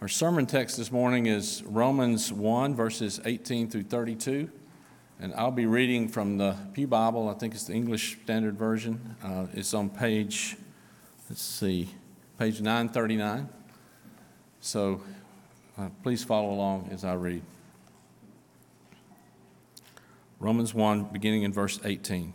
Our sermon text this morning is Romans 1, verses 18 through 32. And I'll be reading from the Pew Bible. I think it's the English Standard Version. Uh, it's on page, let's see, page 939. So uh, please follow along as I read. Romans 1, beginning in verse 18.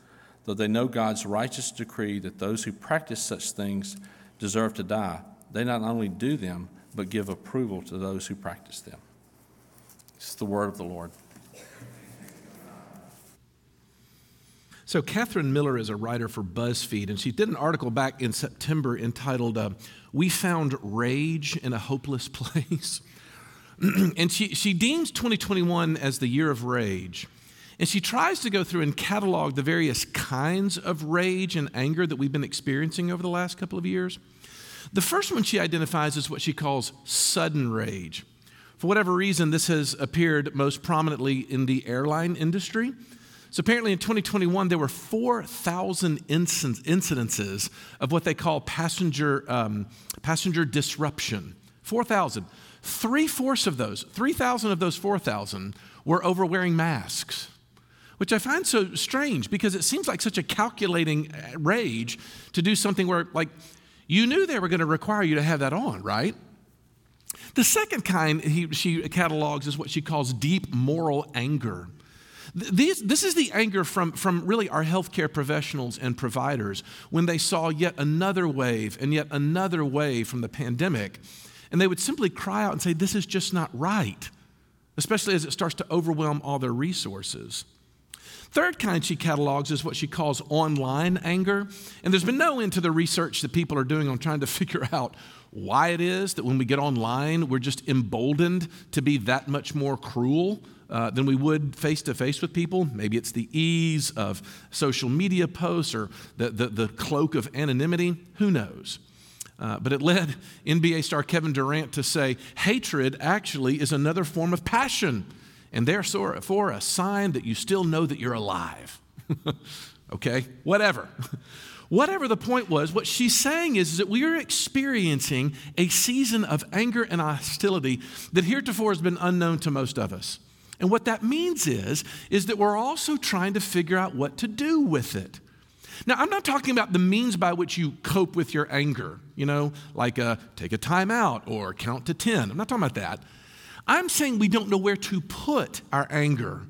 though they know God's righteous decree that those who practice such things deserve to die, they not only do them, but give approval to those who practice them. It's the word of the Lord. So, Catherine Miller is a writer for BuzzFeed, and she did an article back in September entitled, uh, We Found Rage in a Hopeless Place. and she, she deems 2021 as the year of rage. And she tries to go through and catalog the various kinds of rage and anger that we've been experiencing over the last couple of years. The first one she identifies is what she calls sudden rage. For whatever reason, this has appeared most prominently in the airline industry. So apparently in 2021, there were 4,000 incidences of what they call passenger, um, passenger disruption. 4,000. Three fourths of those, 3,000 of those 4,000 were over wearing masks which I find so strange because it seems like such a calculating uh, rage to do something where, like, you knew they were going to require you to have that on, right? The second kind he, she catalogs is what she calls deep moral anger. These, this is the anger from, from really our healthcare professionals and providers when they saw yet another wave and yet another wave from the pandemic. And they would simply cry out and say, This is just not right, especially as it starts to overwhelm all their resources. Third kind she catalogs is what she calls online anger. And there's been no end to the research that people are doing on trying to figure out why it is that when we get online, we're just emboldened to be that much more cruel uh, than we would face to face with people. Maybe it's the ease of social media posts or the, the, the cloak of anonymity. Who knows? Uh, but it led NBA star Kevin Durant to say hatred actually is another form of passion and therefore a sign that you still know that you're alive. okay, whatever. Whatever the point was, what she's saying is, is that we are experiencing a season of anger and hostility that heretofore has been unknown to most of us. And what that means is, is that we're also trying to figure out what to do with it. Now, I'm not talking about the means by which you cope with your anger, you know, like a, uh, take a time out or count to 10. I'm not talking about that. I'm saying we don't know where to put our anger,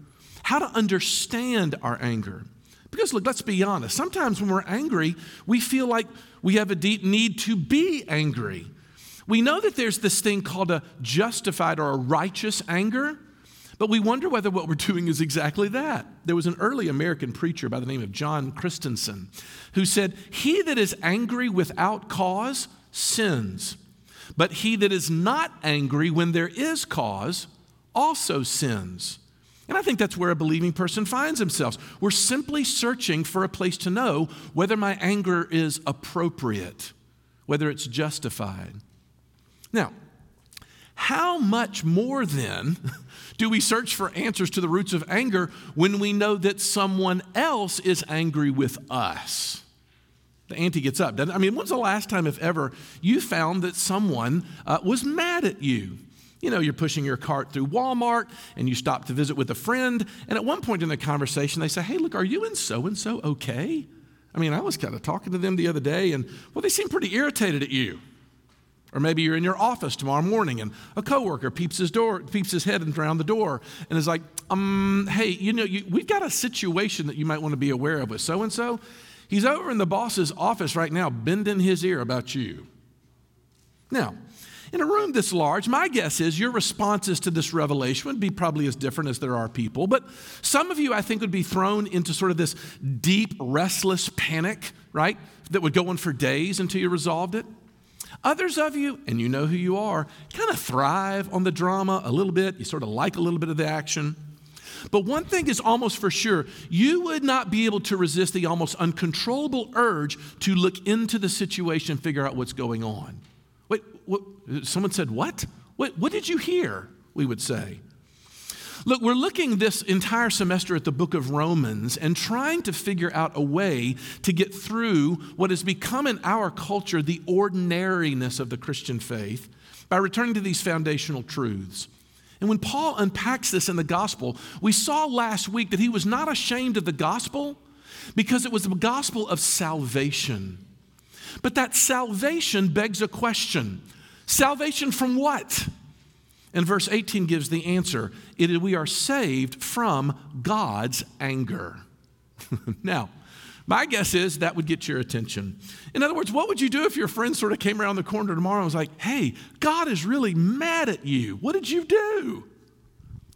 how to understand our anger. Because, look, let's be honest. Sometimes when we're angry, we feel like we have a deep need to be angry. We know that there's this thing called a justified or a righteous anger, But we wonder whether what we're doing is exactly that. There was an early American preacher by the name of John Chrysostom who said, He that is angry without cause sins, but he that is not angry when there is cause also sins. And I think that's where a believing person finds themselves. We're simply searching for a place to know whether my anger is appropriate, whether it's justified. Now, how much more then do we search for answers to the roots of anger when we know that someone else is angry with us? The ante gets up. I mean, when's the last time, if ever, you found that someone uh, was mad at you? You know, you're pushing your cart through Walmart and you stop to visit with a friend. And at one point in the conversation, they say, Hey, look, are you and so and so okay? I mean, I was kind of talking to them the other day and, well, they seem pretty irritated at you. Or maybe you're in your office tomorrow morning and a coworker peeps his door, peeps his head around the door and is like, um, hey, you know, you, we've got a situation that you might want to be aware of with so and so. He's over in the boss's office right now, bending his ear about you. Now, in a room this large, my guess is your responses to this revelation would be probably as different as there are people. But some of you, I think, would be thrown into sort of this deep, restless panic, right? That would go on for days until you resolved it. Others of you, and you know who you are, kind of thrive on the drama a little bit. You sort of like a little bit of the action. But one thing is almost for sure you would not be able to resist the almost uncontrollable urge to look into the situation and figure out what's going on. Wait, what, someone said, What? What, what did you hear? We would say. Look, we're looking this entire semester at the book of Romans and trying to figure out a way to get through what has become in our culture the ordinariness of the Christian faith by returning to these foundational truths. And when Paul unpacks this in the gospel, we saw last week that he was not ashamed of the gospel because it was the gospel of salvation. But that salvation begs a question salvation from what? And verse 18 gives the answer it, we are saved from God's anger. now, my guess is that would get your attention. In other words, what would you do if your friend sort of came around the corner tomorrow and was like, hey, God is really mad at you? What did you do?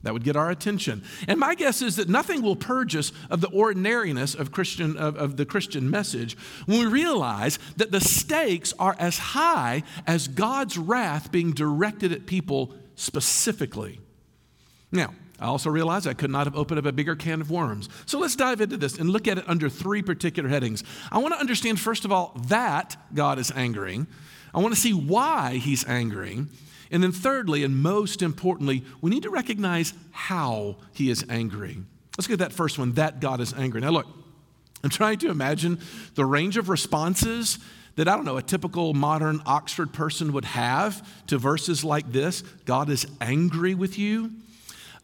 That would get our attention. And my guess is that nothing will purge us of the ordinariness of, Christian, of, of the Christian message when we realize that the stakes are as high as God's wrath being directed at people specifically. Now, I also realize I could not have opened up a bigger can of worms. So let's dive into this and look at it under three particular headings. I want to understand, first of all, that God is angering. I want to see why he's angering. And then, thirdly, and most importantly, we need to recognize how he is angry. Let's get that first one that God is angry. Now, look, I'm trying to imagine the range of responses that, I don't know, a typical modern Oxford person would have to verses like this God is angry with you.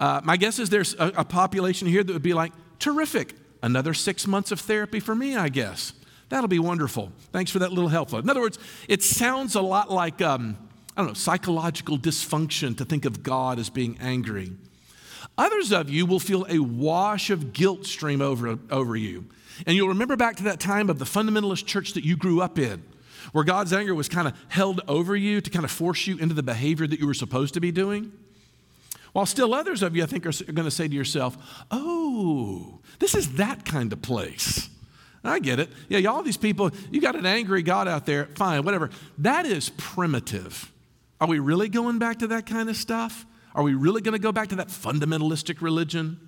Uh, my guess is there's a, a population here that would be like, terrific, another six months of therapy for me, I guess. That'll be wonderful. Thanks for that little help. In other words, it sounds a lot like, um, I don't know, psychological dysfunction to think of God as being angry. Others of you will feel a wash of guilt stream over, over you. And you'll remember back to that time of the fundamentalist church that you grew up in, where God's anger was kind of held over you to kind of force you into the behavior that you were supposed to be doing. While still others of you, I think, are going to say to yourself, oh, this is that kind of place. I get it. Yeah, all these people, you got an angry God out there, fine, whatever. That is primitive. Are we really going back to that kind of stuff? Are we really going to go back to that fundamentalistic religion?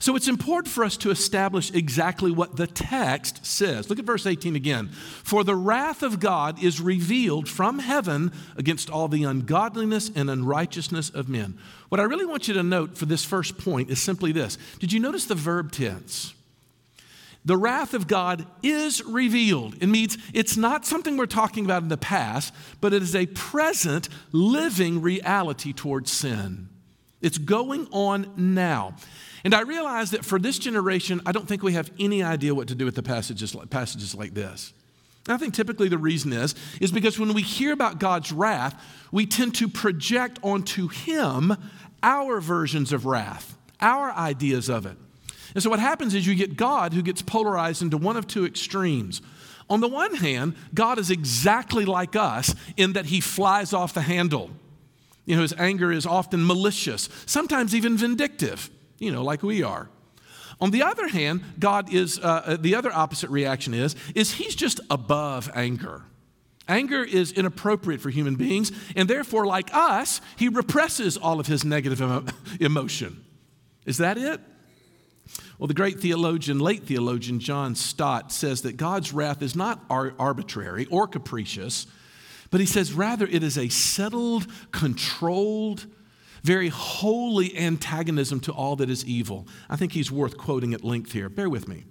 So it's important for us to establish exactly what the text says. Look at verse 18 again. For the wrath of God is revealed from heaven against all the ungodliness and unrighteousness of men. What I really want you to note for this first point is simply this Did you notice the verb tense? The wrath of God is revealed. It means it's not something we're talking about in the past, but it is a present, living reality towards sin. It's going on now. And I realize that for this generation, I don't think we have any idea what to do with the passages, passages like this. And I think typically the reason is, is because when we hear about God's wrath, we tend to project onto Him our versions of wrath, our ideas of it. And so what happens is you get God who gets polarized into one of two extremes. On the one hand, God is exactly like us in that He flies off the handle. You know, his anger is often malicious, sometimes even vindictive, you know, like we are. On the other hand, God is, uh, uh, the other opposite reaction is, is he's just above anger. Anger is inappropriate for human beings, and therefore, like us, he represses all of his negative emo- emotion. Is that it? Well, the great theologian, late theologian John Stott says that God's wrath is not ar- arbitrary or capricious, but he says rather it is a settled, controlled, very holy antagonism to all that is evil. I think he's worth quoting at length here. Bear with me.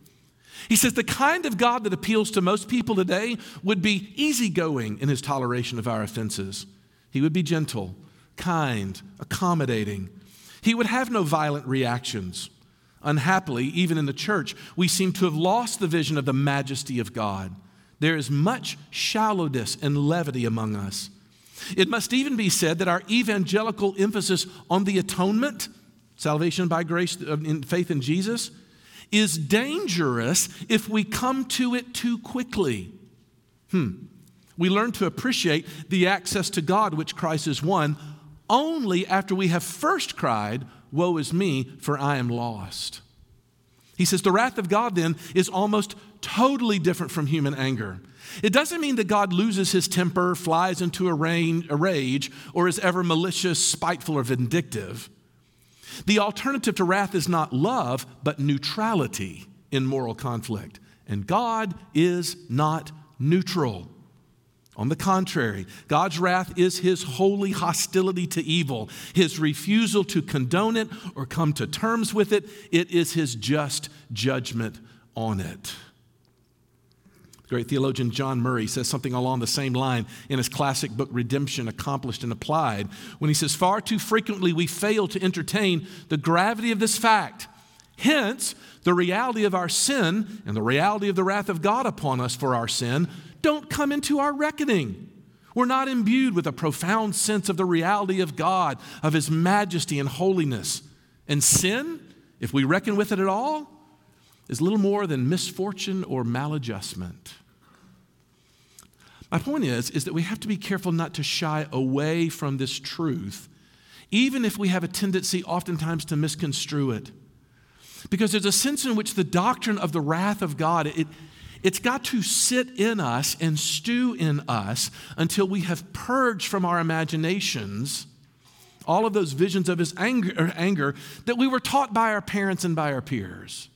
He says the kind of God that appeals to most people today would be easygoing in his toleration of our offenses. He would be gentle, kind, accommodating. He would have no violent reactions. Unhappily, even in the church, we seem to have lost the vision of the majesty of God. There is much shallowness and levity among us. It must even be said that our evangelical emphasis on the atonement, salvation by grace uh, in faith in Jesus, is dangerous if we come to it too quickly. Hmm. We learn to appreciate the access to God which Christ has won only after we have first cried, Woe is me, for I am lost. He says the wrath of God then is almost totally different from human anger. It doesn't mean that God loses his temper, flies into a, rage, or is ever malicious, spiteful, or vindictive. The alternative to wrath is not love, but neutrality in moral conflict. And God is not neutral. On the contrary, God's wrath is his holy hostility to evil, his refusal to condone it or come to terms with it. It is his just judgment on it. The great theologian John Murray says something along the same line in his classic book, Redemption Accomplished and Applied, when he says, Far too frequently we fail to entertain the gravity of this fact. Hence, the reality of our sin and the reality of the wrath of God upon us for our sin don't come into our reckoning. We're not imbued with a profound sense of the reality of God, of His majesty and holiness. And sin, if we reckon with it at all, is little more than misfortune or maladjustment. My point is, is that we have to be careful not to shy away from this truth, even if we have a tendency oftentimes to misconstrue it. Because there's a sense in which the doctrine of the wrath of God, it, it's got to sit in us and stew in us until we have purged from our imaginations all of those visions of his anger, anger that we were taught by our parents and by our peers.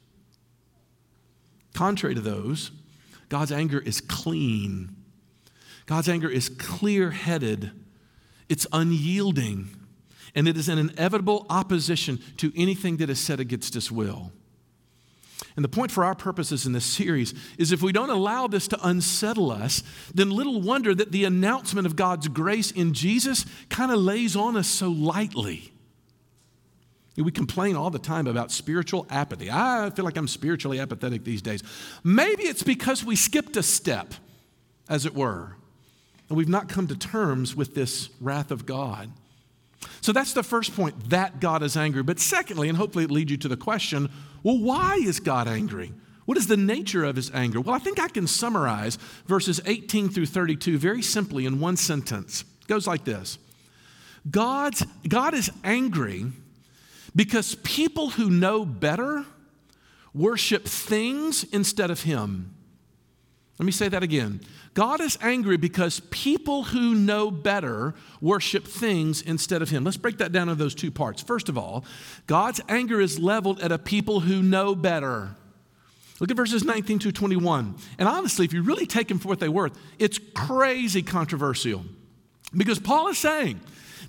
Contrary to those, God's anger is clean. God's anger is clear headed, it's unyielding, and it is an inevitable opposition to anything that is set against his will. And the point for our purposes in this series is if we don't allow this to unsettle us, then little wonder that the announcement of God's grace in Jesus kind of lays on us so lightly. We complain all the time about spiritual apathy. I feel like I'm spiritually apathetic these days. Maybe it's because we skipped a step, as it were, and we've not come to terms with this wrath of God. So that's the first point that God is angry. But secondly, and hopefully it leads you to the question well, why is God angry? What is the nature of his anger? Well, I think I can summarize verses 18 through 32 very simply in one sentence. It goes like this God's, God is angry because people who know better worship things instead of Him. Let me say that again. God is angry because people who know better worship things instead of Him. Let's break that down into those two parts. First of all, God's anger is leveled at a people who know better. Look at verses 19 to 21. And honestly, if you really take them for what they're worth, it's crazy controversial. Because Paul is saying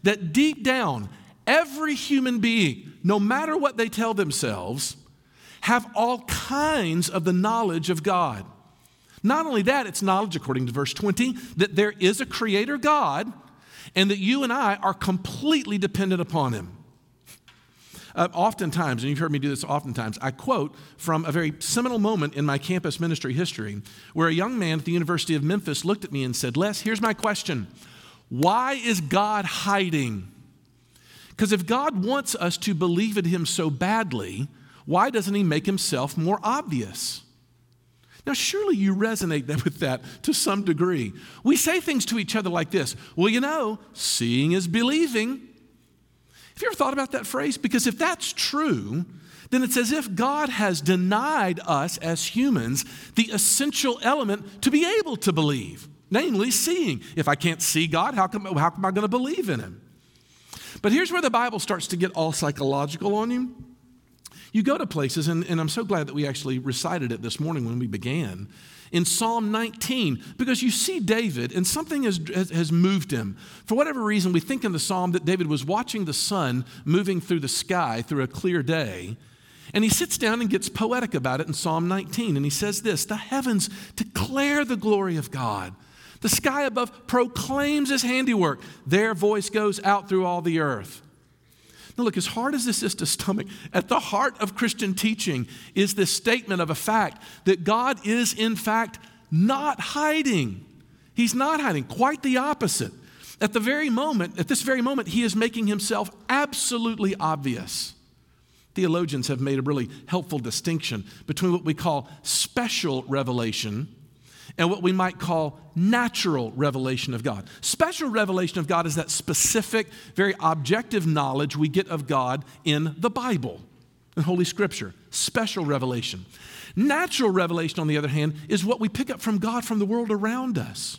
that deep down, every human being, no matter what they tell themselves, have all kinds of the knowledge of God. Not only that, it's knowledge, according to verse 20, that there is a creator God and that you and I are completely dependent upon him. Uh, oftentimes, and you've heard me do this oftentimes, I quote from a very seminal moment in my campus ministry history where a young man at the University of Memphis looked at me and said, Les, here's my question Why is God hiding? Because if God wants us to believe in him so badly, why doesn't he make himself more obvious? Now, surely you resonate with that to some degree. We say things to each other like this Well, you know, seeing is believing. Have you ever thought about that phrase? Because if that's true, then it's as if God has denied us as humans the essential element to be able to believe, namely seeing. If I can't see God, how come, how am I going to believe in Him? But here's where the Bible starts to get all psychological on you. You go to places, and, and I'm so glad that we actually recited it this morning when we began in Psalm 19 because you see David and something has, has, moved him. For whatever reason, we think in the psalm that David was watching the sun moving through the sky through a clear day. And he sits down and gets poetic about it in Psalm 19. And he says this The heavens declare the glory of God, the sky above proclaims his handiwork. Their voice goes out through all the earth. Now, look, as hard as this is to stomach, at the heart of Christian teaching is this statement of a fact that God is, in fact, not hiding. He's not hiding, quite the opposite. At the very moment, at this very moment, he is making himself absolutely obvious. Theologians have made a really helpful distinction between what we call special revelation and what we might call natural revelation of God. Special revelation of God is that specific, very objective knowledge we get of God in the Bible, in Holy Scripture. Special revelation. Natural revelation, on the other hand, is what we pick up from God from the world around us.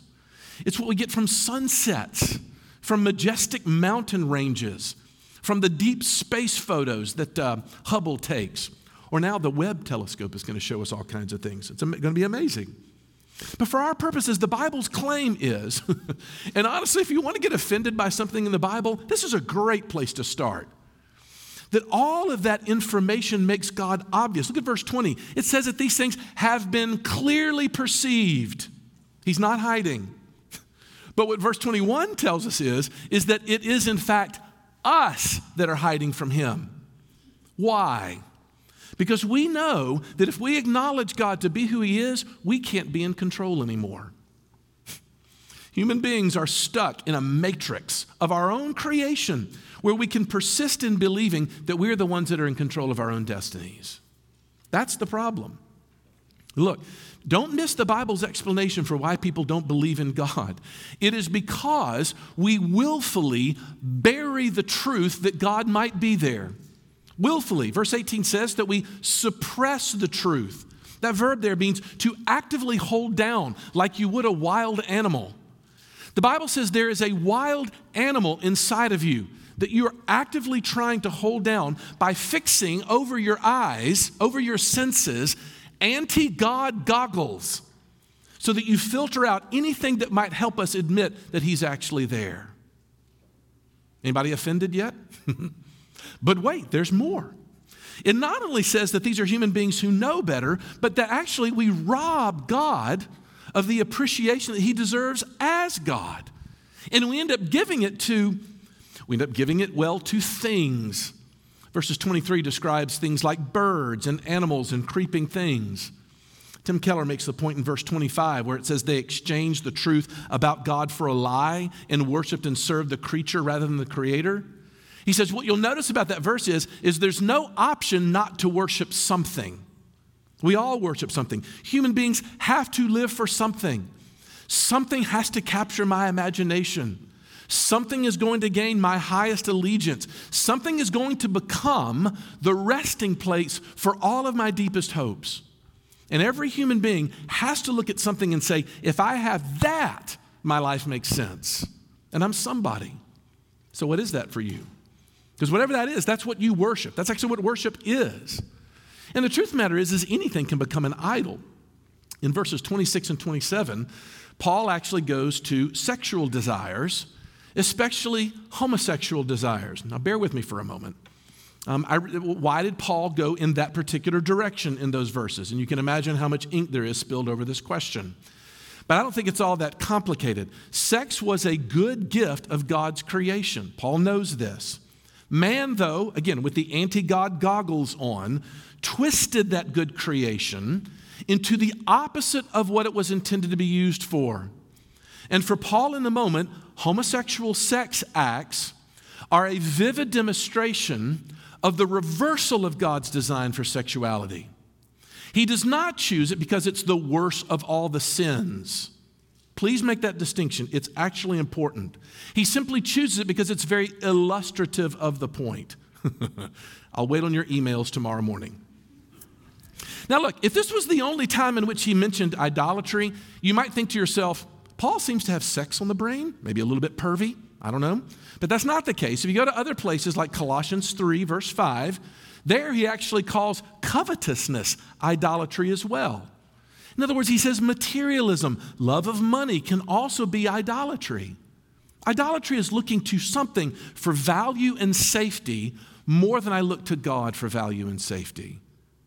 It's what we get from sunsets, from majestic mountain ranges, from the deep space photos that uh, Hubble takes. Or now the Webb telescope is going to show us all kinds of things. It's going to be amazing. But for our purposes, the Bible's claim is, and honestly, if you want to get offended by something in the Bible, this is a great place to start. That all of that information makes God obvious. Look at verse 20. It says that these things have been clearly perceived. He's not hiding. But what verse 21 tells us is, is that it is in fact us that are hiding from Him. Why? Because we know that if we acknowledge God to be who He is, we can't be in control anymore. Human beings are stuck in a matrix of our own creation where we can persist in believing that we're the ones that are in control of our own destinies. That's the problem. Look, don't miss the Bible's explanation for why people don't believe in God. It is because we willfully bury the truth that God might be there. Willfully. Verse 18 says that we suppress the truth. That verb there means to actively hold down, like you would a wild animal. The Bible says there is a wild animal inside of you that you're actively trying to hold down by fixing over your eyes, over your senses, anti God goggles so that you filter out anything that might help us admit that He's actually there. Anybody offended yet? But wait, there's more. It not only says that these are human beings who know better, but that actually we rob God of the appreciation that he deserves as God. And we end up giving it to, we end up giving it, well, to things. Verses 23 describes things like birds and animals and creeping things. Tim Keller makes the point in verse 25 where it says they exchanged the truth about God for a lie and worshiped and served the creature rather than the creator. He says, What you'll notice about that verse is, is there's no option not to worship something. We all worship something. Human beings have to live for something. Something has to capture my imagination. Something is going to gain my highest allegiance. Something is going to become the resting place for all of my deepest hopes. And every human being has to look at something and say, if I have that, my life makes sense. And I'm somebody. So, what is that for you? Because whatever that is, that's what you worship. That's actually what worship is. And the truth of the matter is, is anything can become an idol. In verses 26 and 27, Paul actually goes to sexual desires, especially homosexual desires. Now, bear with me for a moment. Um, I, why did Paul go in that particular direction in those verses? And you can imagine how much ink there is spilled over this question. But I don't think it's all that complicated. Sex was a good gift of God's creation. Paul knows this. Man, though, again, with the anti God goggles on, twisted that good creation into the opposite of what it was intended to be used for. And for Paul in the moment, homosexual sex acts are a vivid demonstration of the reversal of God's design for sexuality. He does not choose it because it's the worst of all the sins. Please make that distinction. It's actually important. He simply chooses it because it's very illustrative of the point. I'll wait on your emails tomorrow morning. Now, look, if this was the only time in which he mentioned idolatry, you might think to yourself, Paul seems to have sex on the brain, maybe a little bit pervy. I don't know. But that's not the case. If you go to other places like Colossians 3, verse 5, there he actually calls covetousness idolatry as well. In other words, he says materialism, love of money can also be idolatry. Idolatry is looking to something for value and safety more than I look to God for value and safety.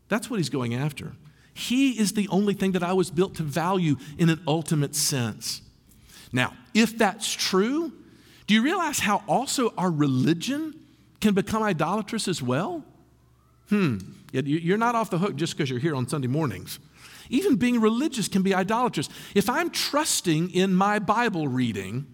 That's what he's going after. He is the only thing that I was built to value in an ultimate sense. Now, if that's true, do you realize how also our religion can become idolatrous as well? Hmm, you're not off the hook just because you're here on Sunday mornings. Even being religious can be idolatrous. If I'm trusting in my Bible reading,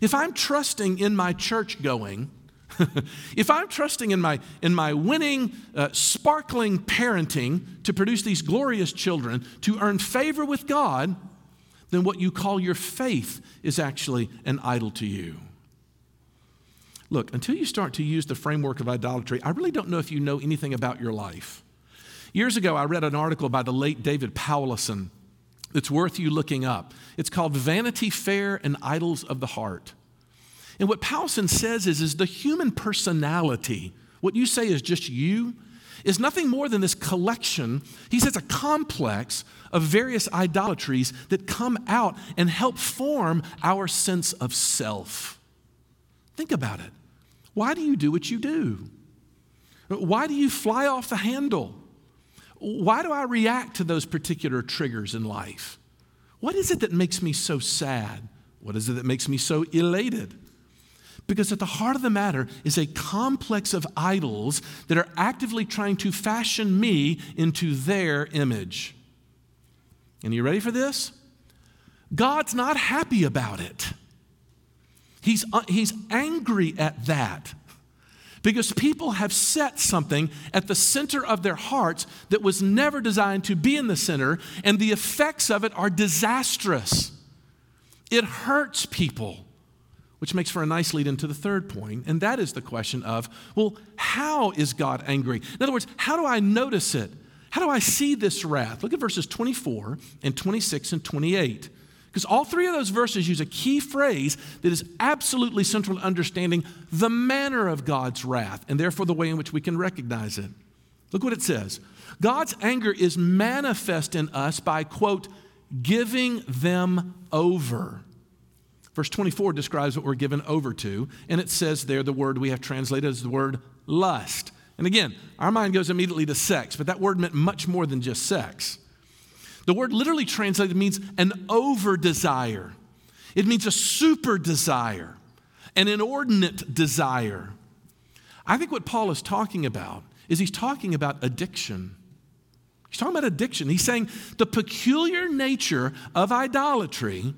if I'm trusting in my church going, if I'm trusting in my, in my winning, uh, sparkling parenting to produce these glorious children, to earn favor with God, then what you call your faith is actually an idol to you. Look, until you start to use the framework of idolatry, I really don't know if you know anything about your life. Years ago, I read an article by the late David Powlison that's worth you looking up. It's called Vanity Fair and Idols of the Heart. And what Powlison says is, is the human personality, what you say is just you, is nothing more than this collection, he says, a complex of various idolatries that come out and help form our sense of self. Think about it. Why do you do what you do? Why do you fly off the handle? Why do I react to those particular triggers in life? What is it that makes me so sad? What is it that makes me so elated? Because at the heart of the matter is a complex of idols that are actively trying to fashion me into their image. And are you ready for this? God's not happy about it. He's, uh, he's angry at that because people have set something at the center of their hearts that was never designed to be in the center, and the effects of it are disastrous. It hurts people, which makes for a nice lead into the third point, and that is the question of well, how is God angry? In other words, how do I notice it? How do I see this wrath? Look at verses 24 and 26 and 28. Because all three of those verses use a key phrase that is absolutely central to understanding the manner of God's wrath and therefore the way in which we can recognize it. Look what it says God's anger is manifest in us by, quote, giving them over. Verse 24 describes what we're given over to, and it says there the word we have translated as the word lust. And again, our mind goes immediately to sex, but that word meant much more than just sex. The word literally translated means an over desire, it means a super desire, an inordinate desire. I think what Paul is talking about is he's talking about addiction. He's talking about addiction. He's saying the peculiar nature of idolatry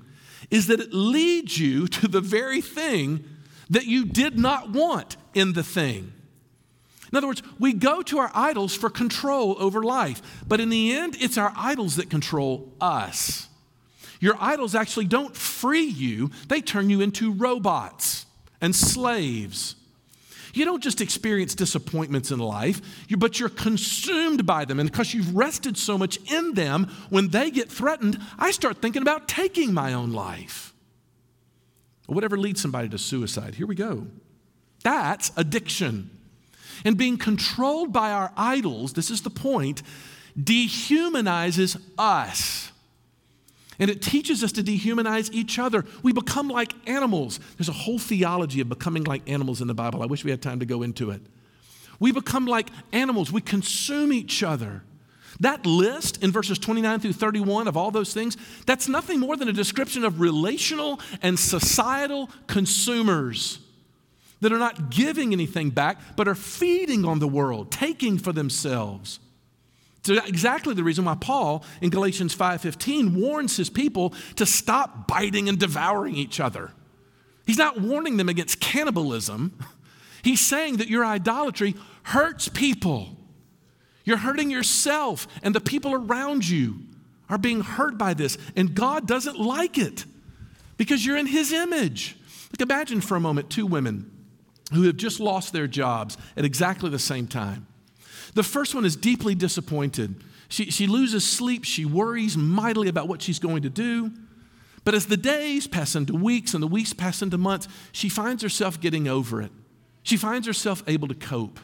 is that it leads you to the very thing that you did not want in the thing. In other words, we go to our idols for control over life, but in the end, it's our idols that control us. Your idols actually don't free you, they turn you into robots and slaves. You don't just experience disappointments in life, but you're consumed by them. And because you've rested so much in them, when they get threatened, I start thinking about taking my own life. Or whatever leads somebody to suicide. Here we go. That's addiction. And being controlled by our idols, this is the point, dehumanizes us. And it teaches us to dehumanize each other. We become like animals. There's a whole theology of becoming like animals in the Bible. I wish we had time to go into it. We become like animals, we consume each other. That list in verses 29 through 31 of all those things, that's nothing more than a description of relational and societal consumers that are not giving anything back, but are feeding on the world, taking for themselves. So exactly the reason why Paul in Galatians 5:15 warns his people to stop biting and devouring each other. He's not warning them against cannibalism. He's saying that your idolatry hurts people. You're hurting yourself, and the people around you are being hurt by this, and God doesn't like it because you're in His image. Like, imagine for a moment two women who have just lost their jobs at exactly the same time. The first one is deeply disappointed. She, she loses sleep, she worries mightily about what she's going to do. But as the days pass into weeks and the weeks pass into months, she finds herself getting over it. She finds herself able to cope.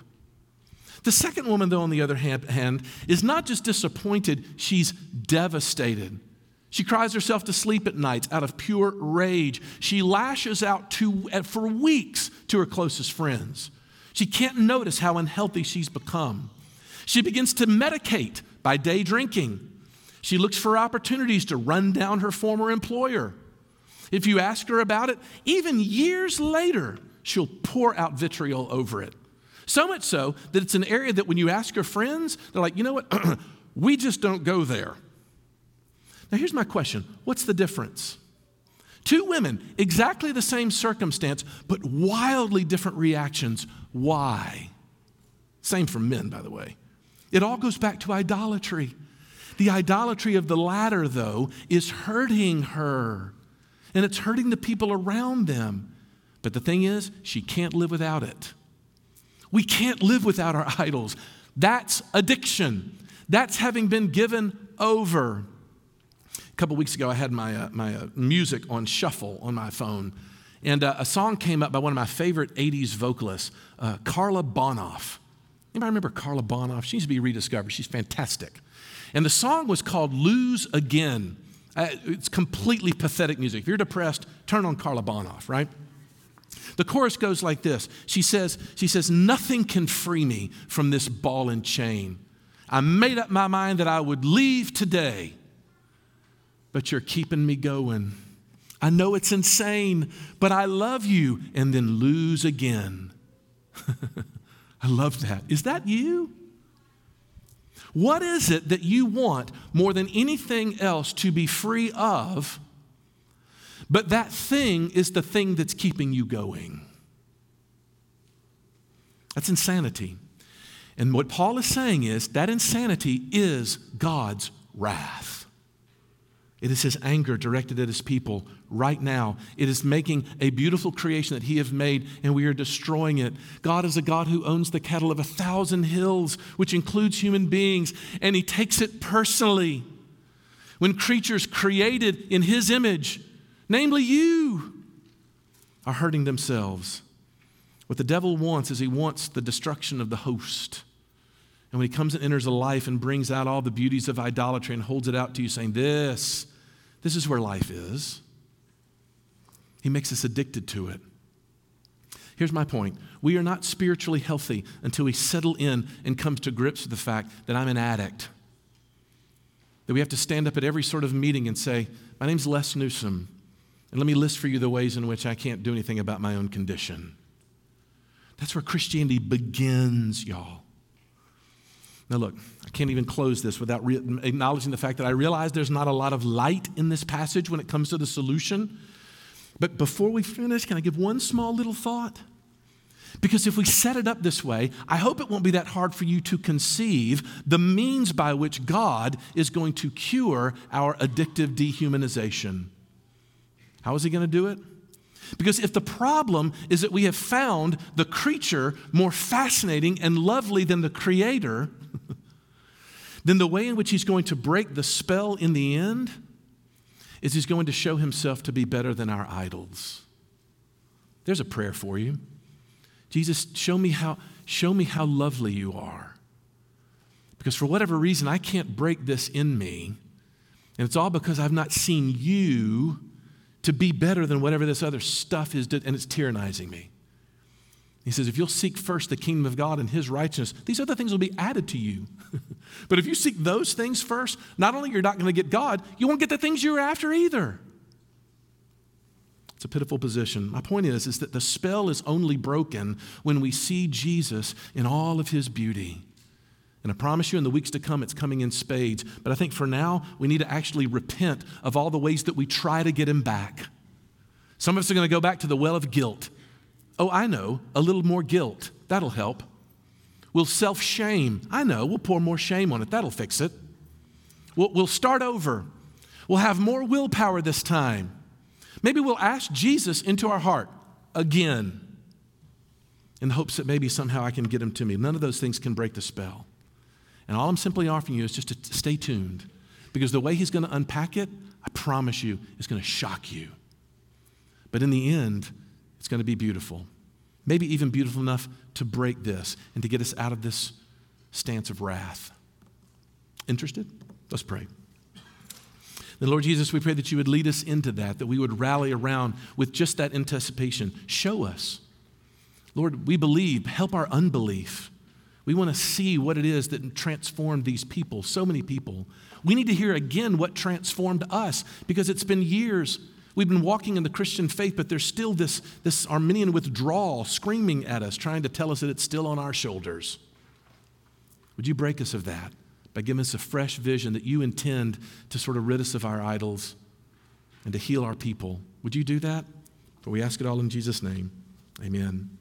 The second woman, though, on the other hand, is not just disappointed, she's devastated. She cries herself to sleep at nights out of pure rage. She lashes out to, uh, for weeks to her closest friends. She can't notice how unhealthy she's become. She begins to medicate by day drinking. She looks for opportunities to run down her former employer. If you ask her about it, even years later, she'll pour out vitriol over it. So much so that it's an area that when you ask her friends, they're like, you know what? we just don't go there. Now, here's my question What's the difference? Two women, exactly the same circumstance, but wildly different reactions. Why? Same for men, by the way. It all goes back to idolatry. The idolatry of the latter, though, is hurting her, and it's hurting the people around them. But the thing is, she can't live without it. We can't live without our idols. That's addiction. That's having been given over. Couple weeks ago, I had my, uh, my uh, music on shuffle on my phone, and uh, a song came up by one of my favorite 80s vocalists, uh, Carla Bonoff. Anybody remember Carla Bonoff? She needs to be rediscovered. She's fantastic. And the song was called Lose Again. Uh, it's completely pathetic music. If you're depressed, turn on Carla Bonoff, right? The chorus goes like this. She says, she says, nothing can free me from this ball and chain. I made up my mind that I would leave today, but you're keeping me going. I know it's insane, but I love you and then lose again. I love that. Is that you? What is it that you want more than anything else to be free of? But that thing is the thing that's keeping you going. That's insanity. And what Paul is saying is that insanity is God's wrath. It is his anger directed at his people right now. It is making a beautiful creation that he has made, and we are destroying it. God is a God who owns the cattle of a thousand hills, which includes human beings, and he takes it personally. When creatures created in his image, namely you, are hurting themselves. What the devil wants is he wants the destruction of the host. And when he comes and enters a life and brings out all the beauties of idolatry and holds it out to you, saying, This this is where life is. He makes us addicted to it. Here's my point we are not spiritually healthy until we settle in and come to grips with the fact that I'm an addict. That we have to stand up at every sort of meeting and say, My name's Les Newsom, and let me list for you the ways in which I can't do anything about my own condition. That's where Christianity begins, y'all. Now, look, I can't even close this without re- acknowledging the fact that I realize there's not a lot of light in this passage when it comes to the solution. But before we finish, can I give one small little thought? Because if we set it up this way, I hope it won't be that hard for you to conceive the means by which God is going to cure our addictive dehumanization. How is He going to do it? Because if the problem is that we have found the creature more fascinating and lovely than the creator, then the way in which he's going to break the spell in the end is he's going to show himself to be better than our idols. There's a prayer for you. Jesus, show me how, show me how lovely you are. Because for whatever reason, I can't break this in me. And it's all because I've not seen you to be better than whatever this other stuff is, and it's tyrannizing me. He says, if you'll seek first the kingdom of God and his righteousness, these other things will be added to you. but if you seek those things first, not only you're not going to get God, you won't get the things you're after either. It's a pitiful position. My point is, is that the spell is only broken when we see Jesus in all of his beauty. And I promise you, in the weeks to come, it's coming in spades. But I think for now, we need to actually repent of all the ways that we try to get him back. Some of us are going to go back to the well of guilt Oh, I know, a little more guilt. That'll help. We'll self shame. I know, we'll pour more shame on it. That'll fix it. We'll, we'll start over. We'll have more willpower this time. Maybe we'll ask Jesus into our heart again in the hopes that maybe somehow I can get him to me. None of those things can break the spell. And all I'm simply offering you is just to stay tuned because the way he's going to unpack it, I promise you, is going to shock you. But in the end, it's going to be beautiful. Maybe even beautiful enough to break this and to get us out of this stance of wrath. Interested? Let's pray. Then, Lord Jesus, we pray that you would lead us into that, that we would rally around with just that anticipation. Show us. Lord, we believe, help our unbelief. We want to see what it is that transformed these people, so many people. We need to hear again what transformed us because it's been years. We've been walking in the Christian faith, but there's still this, this Arminian withdrawal screaming at us, trying to tell us that it's still on our shoulders. Would you break us of that by giving us a fresh vision that you intend to sort of rid us of our idols and to heal our people? Would you do that? For we ask it all in Jesus' name. Amen.